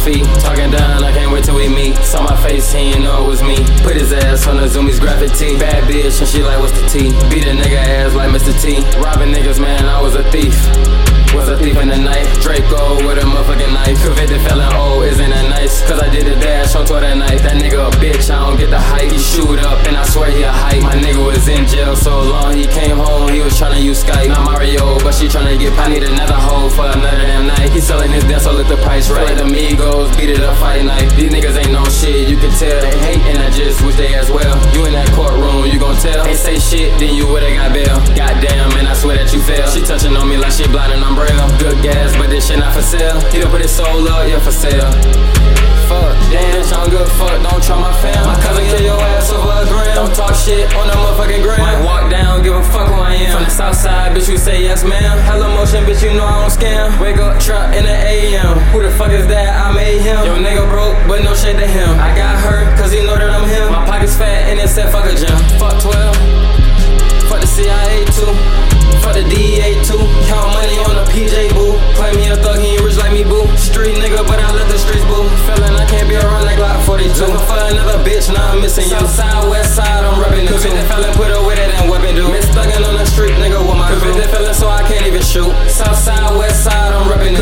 feet. Talking down, I can't wait till we meet. Saw my face, he ain't know it was me. Put his ass on the Zoomies graphic tee. Bad bitch, and she like, what's the T? Beat a nigga ass like Mr. T. Robbing niggas, man, I was a thief. Was a thief in the night. Draco with a motherfucking knife. Convicted felon, oh, isn't that nice? Cause I did a dash on Twitter night. That nigga a bitch, I don't get the hype. He shoot up, and I swear he a hype. My nigga was in jail so long, he came home, he was tryna use Skype. Not Mario, but she tryna get. I need another hoe for another death, so let the price right. The Migos beat it up, fight night. These niggas ain't no shit, you can tell. They hate, and I just wish they as well. You in that courtroom, you gon' tell. Ain't say shit, then you would've got bail. Goddamn, man, I swear that you fail. She touching on me like she blind and I'm braille. Good gas, but this shit not for sale. He done put his soul up, yeah, for sale. Fuck, damn, bitch, I'm good, fuck, don't try my fam. My cousin kill your ass over a gram. Don't talk shit on the motherfucking gram. Southside, bitch, you say yes, ma'am. Hello motion, bitch, you know I don't scam. Wake up, truck in the AM. Who the fuck is that? I made him. Yo, nigga broke, but no shade to him. I got hurt, cause he know that I'm him. My pocket's fat and it said fuck a gym. Fuck 12. Fuck the CIA too. Fuck the DEA too. Count money on the PJ boo. Claim me a thug, he ain't rich like me boo. Street nigga, but I let the streets boo. Feeling I can't be around like Glock 42. Looking for another bitch, now I'm missing you. Southside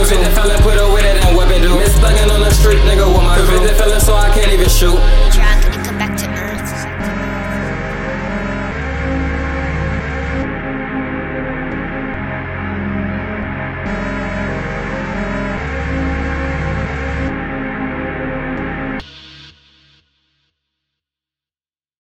Fell in